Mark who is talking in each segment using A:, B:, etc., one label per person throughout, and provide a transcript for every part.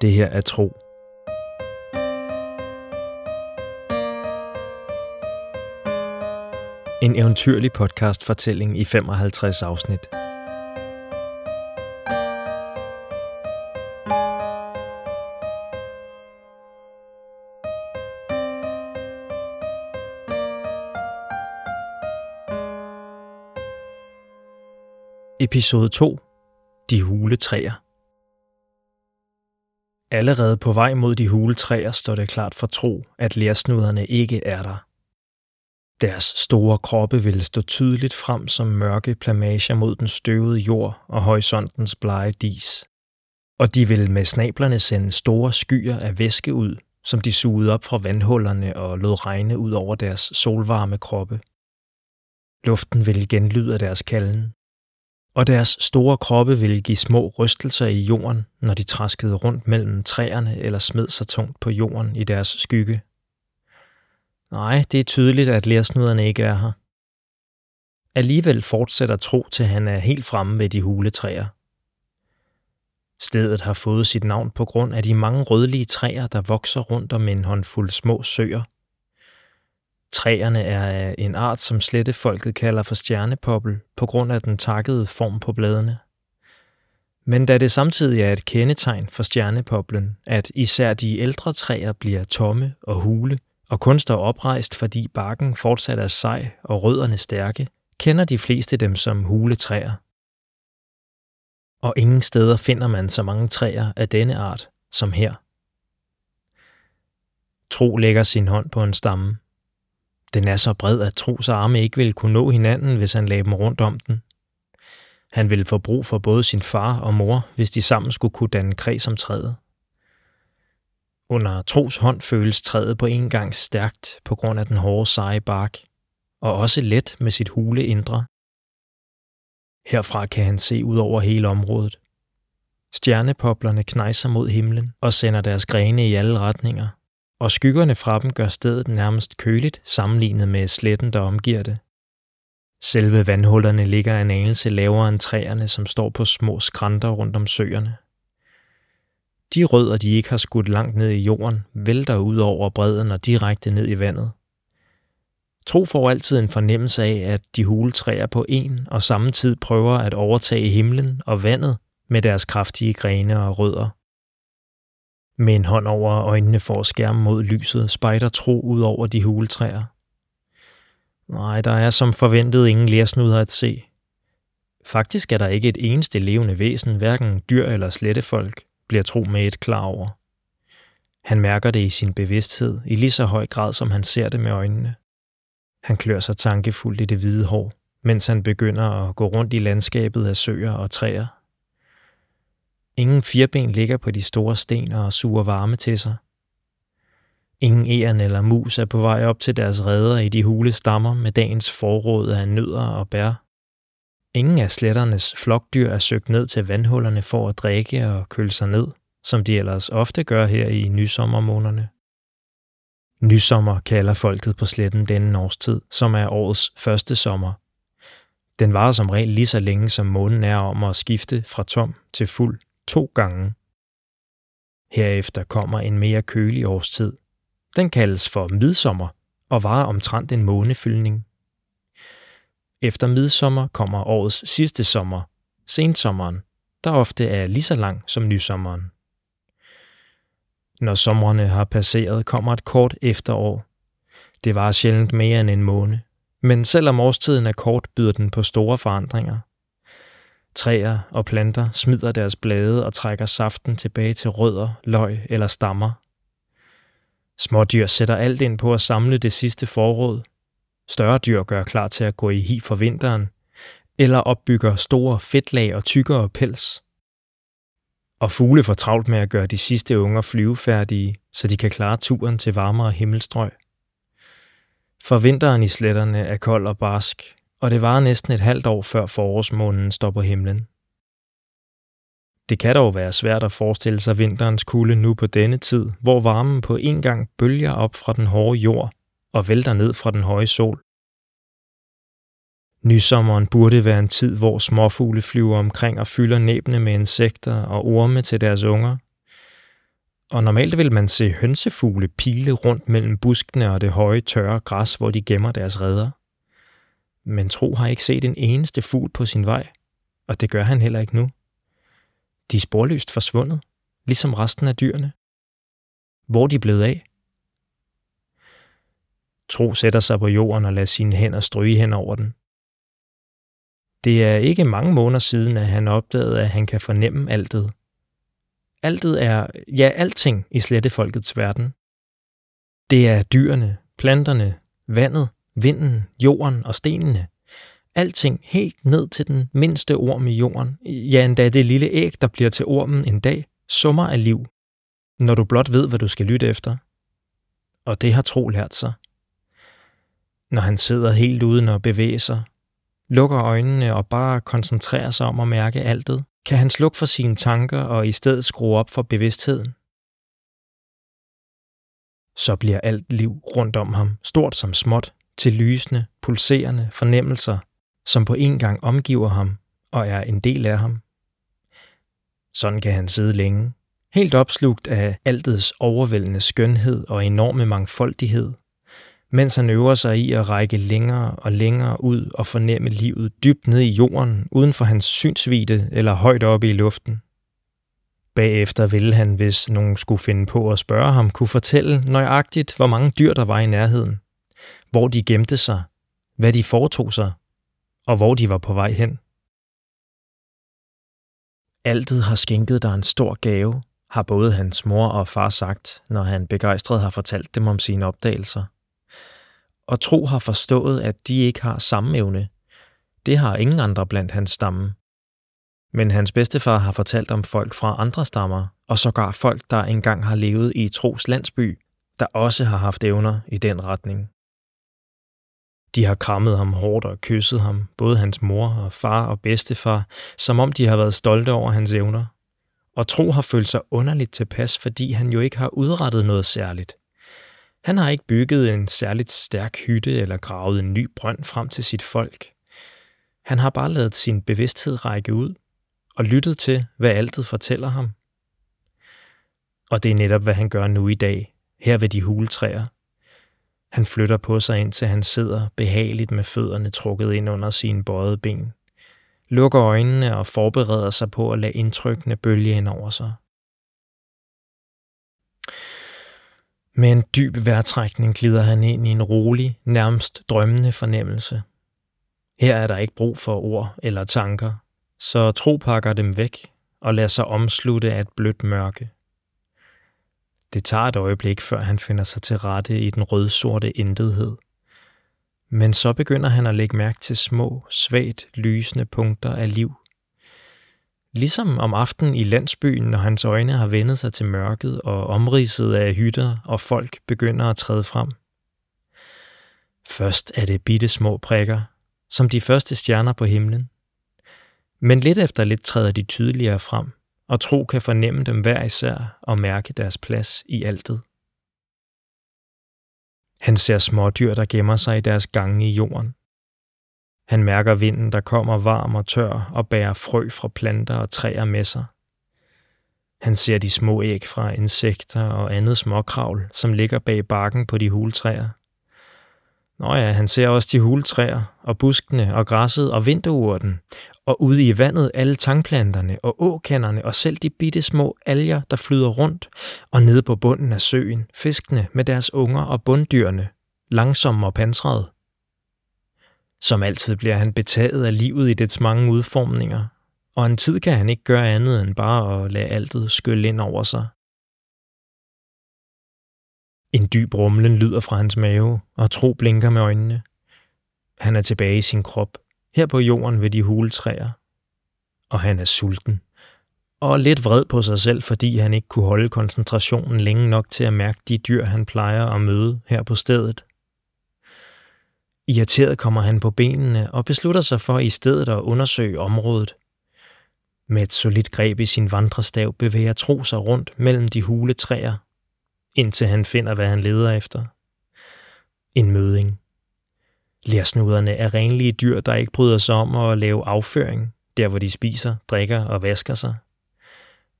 A: Det her er tro. En eventyrlig podcast-fortælling i 55 afsnit. Episode 2. De hule træer. Allerede på vej mod de hule træer står det klart for tro, at lærsnuderne ikke er der. Deres store kroppe vil stå tydeligt frem som mørke plamager mod den støvede jord og horisontens blege dis. Og de vil med snablerne sende store skyer af væske ud, som de sugede op fra vandhullerne og lod regne ud over deres solvarme kroppe. Luften vil genlyde af deres kalden, og deres store kroppe ville give små rystelser i jorden, når de traskede rundt mellem træerne eller smed sig tungt på jorden i deres skygge. Nej, det er tydeligt, at lærsnuderne ikke er her. Alligevel fortsætter tro til han er helt fremme ved de hule træer. Stedet har fået sit navn på grund af de mange rødlige træer, der vokser rundt om en håndfuld små søer – Træerne er en art, som slettefolket kalder for stjernepoppel, på grund af den takkede form på bladene. Men da det samtidig er et kendetegn for stjernepoplen, at især de ældre træer bliver tomme og hule, og kun står oprejst, fordi barken fortsat er sej og rødderne stærke, kender de fleste dem som huletræer. Og ingen steder finder man så mange træer af denne art som her. Tro lægger sin hånd på en stamme. Den er så bred, at Tros arme ikke ville kunne nå hinanden, hvis han lagde dem rundt om den. Han ville få brug for både sin far og mor, hvis de sammen skulle kunne danne kreds om træet. Under Tros hånd føles træet på en gang stærkt på grund af den hårde seje bark, og også let med sit hule indre. Herfra kan han se ud over hele området. Stjernepoplerne knejser mod himlen og sender deres grene i alle retninger og skyggerne fra dem gør stedet nærmest køligt sammenlignet med sletten, der omgiver det. Selve vandhullerne ligger en anelse lavere end træerne, som står på små skrænter rundt om søerne. De rødder, de ikke har skudt langt ned i jorden, vælter ud over bredden og direkte ned i vandet. Tro får altid en fornemmelse af, at de hule træer på en og samme tid prøver at overtage himlen og vandet med deres kraftige grene og rødder. Med en hånd over øjnene for at skærme mod lyset, spejder tro ud over de huletræer. Nej, der er som forventet ingen lærsnuder at se. Faktisk er der ikke et eneste levende væsen, hverken dyr eller slettefolk, bliver tro med et klar over. Han mærker det i sin bevidsthed i lige så høj grad, som han ser det med øjnene. Han klør sig tankefuldt i det hvide hår, mens han begynder at gå rundt i landskabet af søer og træer, Ingen firben ligger på de store sten og suger varme til sig. Ingen æren eller mus er på vej op til deres redder i de hule stammer med dagens forråd af nødder og bær. Ingen af sletternes flokdyr er søgt ned til vandhullerne for at drikke og køle sig ned, som de ellers ofte gør her i nysommermånederne. Nysommer kalder folket på sletten denne årstid, som er årets første sommer. Den varer som regel lige så længe, som månen er om at skifte fra tom til fuld to gange. Herefter kommer en mere kølig årstid. Den kaldes for midsommer og varer omtrent en månefyldning. Efter midsommer kommer årets sidste sommer, sensommeren, der ofte er lige så lang som nysommeren. Når sommerne har passeret, kommer et kort efterår. Det var sjældent mere end en måned, men selvom årstiden er kort, byder den på store forandringer. Træer og planter smider deres blade og trækker saften tilbage til rødder, løg eller stammer. Smådyr sætter alt ind på at samle det sidste forråd. Større dyr gør klar til at gå i hi for vinteren, eller opbygger store fedtlag og tykkere pels. Og fugle får travlt med at gøre de sidste unger flyvefærdige, så de kan klare turen til varmere himmelstrøg. For vinteren i sletterne er kold og barsk, og det var næsten et halvt år før forårsmånen står på himlen. Det kan dog være svært at forestille sig vinterens kulde nu på denne tid, hvor varmen på en gang bølger op fra den hårde jord og vælter ned fra den høje sol. Nysommeren burde være en tid, hvor småfugle flyver omkring og fylder næbene med insekter og orme til deres unger. Og normalt vil man se hønsefugle pile rundt mellem buskene og det høje, tørre græs, hvor de gemmer deres redder. Men Tro har ikke set en eneste fugl på sin vej, og det gør han heller ikke nu. De er sporløst forsvundet, ligesom resten af dyrene. Hvor de blevet af? Tro sætter sig på jorden og lader sine hænder stryge hen over den. Det er ikke mange måneder siden, at han opdagede, at han kan fornemme altet. Altet er, ja, alting i slettefolkets verden. Det er dyrene, planterne, vandet, vinden, jorden og stenene. Alting helt ned til den mindste orm i jorden, ja endda det lille æg, der bliver til ormen en dag, summer af liv, når du blot ved, hvad du skal lytte efter. Og det har Tro lært sig. Når han sidder helt uden at bevæge sig, lukker øjnene og bare koncentrerer sig om at mærke altet, kan han slukke for sine tanker og i stedet skrue op for bevidstheden. Så bliver alt liv rundt om ham, stort som småt, til lysende, pulserende fornemmelser, som på en gang omgiver ham og er en del af ham. Sådan kan han sidde længe, helt opslugt af altets overvældende skønhed og enorme mangfoldighed, mens han øver sig i at række længere og længere ud og fornemme livet dybt ned i jorden, uden for hans synsvide eller højt oppe i luften. Bagefter ville han, hvis nogen skulle finde på at spørge ham, kunne fortælle nøjagtigt, hvor mange dyr der var i nærheden, hvor de gemte sig, hvad de foretog sig, og hvor de var på vej hen. Altet har skænket dig en stor gave, har både hans mor og far sagt, når han begejstret har fortalt dem om sine opdagelser – og tro har forstået, at de ikke har samme evne. Det har ingen andre blandt hans stamme. Men hans bedstefar har fortalt om folk fra andre stammer, og sågar folk, der engang har levet i Tros landsby, der også har haft evner i den retning. De har krammet ham hårdt og kysset ham, både hans mor og far og bedstefar, som om de har været stolte over hans evner. Og Tro har følt sig underligt tilpas, fordi han jo ikke har udrettet noget særligt. Han har ikke bygget en særligt stærk hytte eller gravet en ny brønd frem til sit folk. Han har bare lavet sin bevidsthed række ud og lyttet til, hvad altet fortæller ham. Og det er netop, hvad han gør nu i dag, her ved de huletræer. Han flytter på sig ind til han sidder behageligt med fødderne trukket ind under sine bøjede ben, lukker øjnene og forbereder sig på at lade indtrykkene bølge ind over sig. Med en dyb vejrtrækning glider han ind i en rolig, nærmest drømmende fornemmelse. Her er der ikke brug for ord eller tanker, så tro pakker dem væk og lader sig omslutte af et blødt mørke. Det tager et øjeblik, før han finder sig til rette i den rødsorte intethed. Men så begynder han at lægge mærke til små, svagt lysende punkter af liv Ligesom om aftenen i landsbyen, når hans øjne har vendet sig til mørket og omridset af hytter og folk begynder at træde frem. Først er det bitte små prikker, som de første stjerner på himlen. Men lidt efter lidt træder de tydeligere frem, og tro kan fornemme dem hver især og mærke deres plads i altet. Han ser smådyr, der gemmer sig i deres gange i jorden. Han mærker vinden, der kommer varm og tør og bærer frø fra planter og træer med sig. Han ser de små æg fra insekter og andet småkravl, som ligger bag bakken på de hultræer. Nå ja, han ser også de huletræer og buskene og græsset og vinterurten, og ude i vandet alle tangplanterne og åkanderne og selv de bitte små alger, der flyder rundt, og nede på bunden af søen, fiskene med deres unger og bunddyrene, langsomme og pansrede. Som altid bliver han betaget af livet i dets mange udformninger, og en tid kan han ikke gøre andet end bare at lade altet skylle ind over sig. En dyb rumlen lyder fra hans mave, og tro blinker med øjnene. Han er tilbage i sin krop, her på jorden ved de huletræer. Og han er sulten. Og lidt vred på sig selv, fordi han ikke kunne holde koncentrationen længe nok til at mærke de dyr, han plejer at møde her på stedet. Irriteret kommer han på benene og beslutter sig for i stedet at undersøge området. Med et solidt greb i sin vandrestav bevæger Tro sig rundt mellem de hule træer, indtil han finder, hvad han leder efter. En møding. Lærsnuderne er renlige dyr, der ikke bryder sig om at lave afføring, der hvor de spiser, drikker og vasker sig.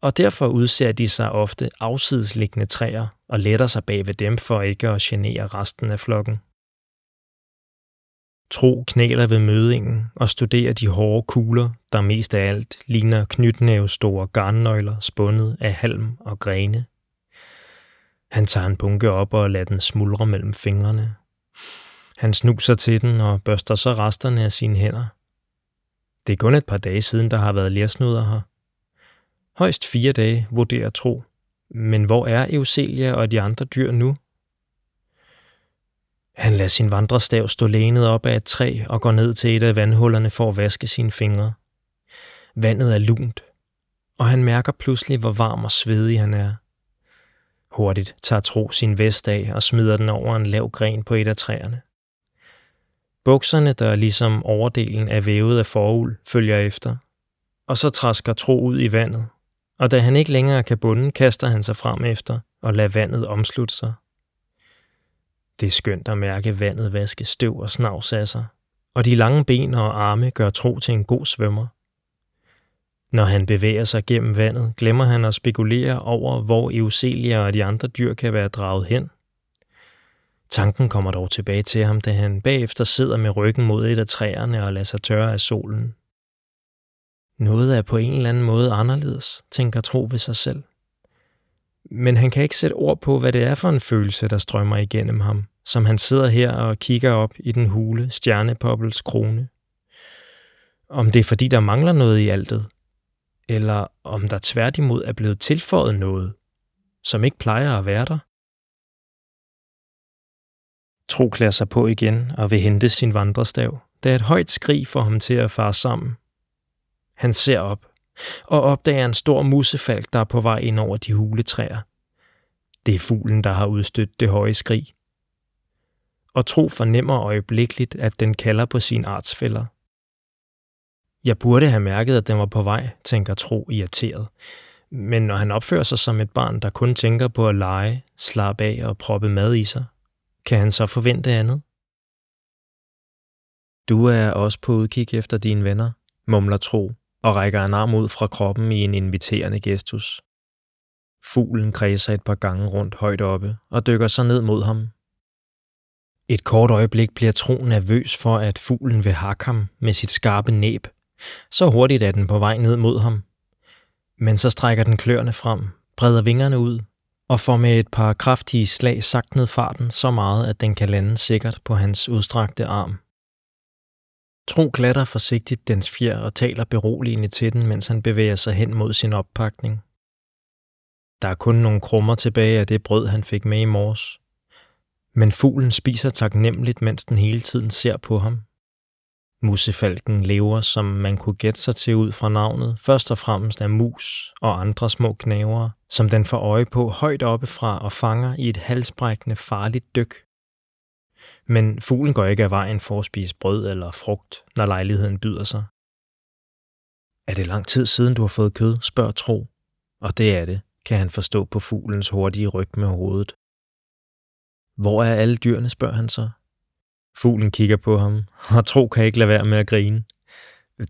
A: og derfor udser de sig ofte afsidesliggende træer og letter sig bag ved dem for ikke at genere resten af flokken. Tro knæler ved mødingen og studerer de hårde kugler, der mest af alt ligner knytnæve store garnnøgler spundet af halm og grene. Han tager en bunke op og lader den smuldre mellem fingrene. Han snuser til den og børster så resterne af sine hænder. Det er kun et par dage siden, der har været lærsnuder her. Højst fire dage, vurderer Tro. Men hvor er Euselia og de andre dyr nu? Han lader sin vandrestav stå lænet op af et træ og går ned til et af vandhullerne for at vaske sine fingre. Vandet er lunt, og han mærker pludselig, hvor varm og svedig han er. Hurtigt tager Tro sin vest af og smider den over en lav gren på et af træerne. Bukserne, der ligesom overdelen er vævet af forul, følger efter, og så træsker Tro ud i vandet, og da han ikke længere kan bunde, kaster han sig frem efter og lader vandet omslutte sig. Det er skønt at mærke vandet vaske støv og snavs af sig, og de lange ben og arme gør Tro til en god svømmer. Når han bevæger sig gennem vandet, glemmer han at spekulere over, hvor Euselia og de andre dyr kan være draget hen. Tanken kommer dog tilbage til ham, da han bagefter sidder med ryggen mod et af træerne og lader sig tørre af solen. Noget er på en eller anden måde anderledes, tænker Tro ved sig selv. Men han kan ikke sætte ord på, hvad det er for en følelse, der strømmer igennem ham, som han sidder her og kigger op i den hule stjernepoppels krone. Om det er fordi, der mangler noget i altet, eller om der tværtimod er blevet tilføjet noget, som ikke plejer at være der. Tro klæder sig på igen og vil hente sin vandrestav, da et højt skrig får ham til at fare sammen. Han ser op og opdager en stor musefalk, der er på vej ind over de huletræer. Det er fuglen, der har udstødt det høje skrig. Og Tro fornemmer øjeblikkeligt, at den kalder på sine artsfælder. Jeg burde have mærket, at den var på vej, tænker Tro irriteret. Men når han opfører sig som et barn, der kun tænker på at lege, slappe af og proppe mad i sig, kan han så forvente andet? Du er også på udkig efter dine venner, mumler Tro, og rækker en arm ud fra kroppen i en inviterende gestus. Fuglen kredser et par gange rundt højt oppe og dykker så ned mod ham. Et kort øjeblik bliver Tro nervøs for, at fuglen vil hakke ham med sit skarpe næb. Så hurtigt er den på vej ned mod ham. Men så strækker den kløerne frem, breder vingerne ud og får med et par kraftige slag sagt ned farten så meget, at den kan lande sikkert på hans udstrakte arm. Tro klatter forsigtigt dens fjer og taler beroligende til den, mens han bevæger sig hen mod sin oppakning. Der er kun nogle krummer tilbage af det brød, han fik med i morges. Men fuglen spiser taknemmeligt, mens den hele tiden ser på ham. Musefalken lever, som man kunne gætte sig til ud fra navnet, først og fremmest af mus og andre små knævere, som den får øje på højt oppe fra og fanger i et halsbrækkende farligt dyk. Men fuglen går ikke af vejen for at spise brød eller frugt, når lejligheden byder sig. Er det lang tid siden, du har fået kød, spørger Tro. Og det er det, kan han forstå på fuglens hurtige ryg med hovedet. Hvor er alle dyrene, spørger han så. Fuglen kigger på ham, og Tro kan ikke lade være med at grine.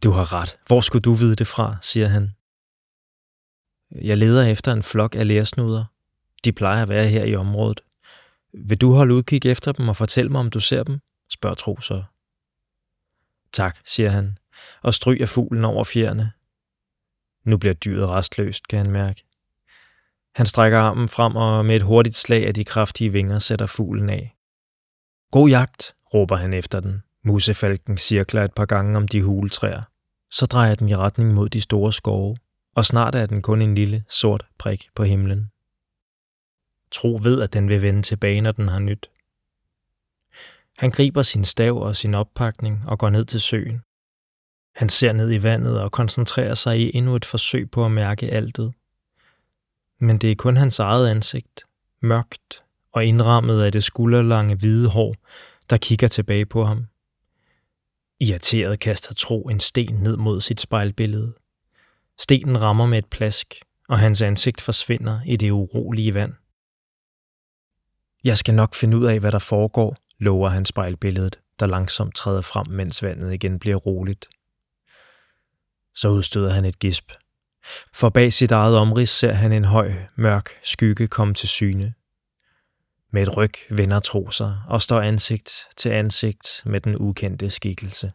A: Du har ret. Hvor skulle du vide det fra, siger han. Jeg leder efter en flok af lærsnuder. De plejer at være her i området. Vil du holde udkig efter dem og fortælle mig, om du ser dem? spørger Tro så. Tak, siger han, og stryger fuglen over fjerne. Nu bliver dyret restløst, kan han mærke. Han strækker armen frem og med et hurtigt slag af de kraftige vinger sætter fuglen af. God jagt, råber han efter den. Musefalken cirkler et par gange om de huletræer. Så drejer den i retning mod de store skove, og snart er den kun en lille sort prik på himlen. Tro ved, at den vil vende tilbage, når den har nyt. Han griber sin stav og sin oppakning og går ned til søen. Han ser ned i vandet og koncentrerer sig i endnu et forsøg på at mærke altet. Men det er kun hans eget ansigt, mørkt og indrammet af det skulderlange hvide hår, der kigger tilbage på ham. Irriteret kaster Tro en sten ned mod sit spejlbillede. Stenen rammer med et plask, og hans ansigt forsvinder i det urolige vand. Jeg skal nok finde ud af, hvad der foregår, lover han spejlbilledet, der langsomt træder frem, mens vandet igen bliver roligt. Så udstøder han et gisp. For bag sit eget omrids ser han en høj, mørk skygge komme til syne. Med et ryg vender tro sig og står ansigt til ansigt med den ukendte skikkelse.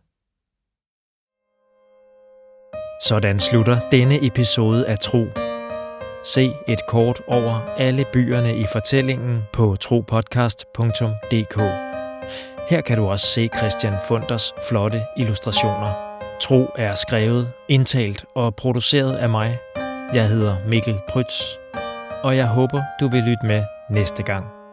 A: Sådan slutter denne episode af Tro. Se et kort over alle byerne i fortællingen på tropodcast.dk. Her kan du også se Christian Funders flotte illustrationer. Tro er skrevet, indtalt og produceret af mig. Jeg hedder Mikkel Prytz, og jeg håber, du vil lytte med næste gang.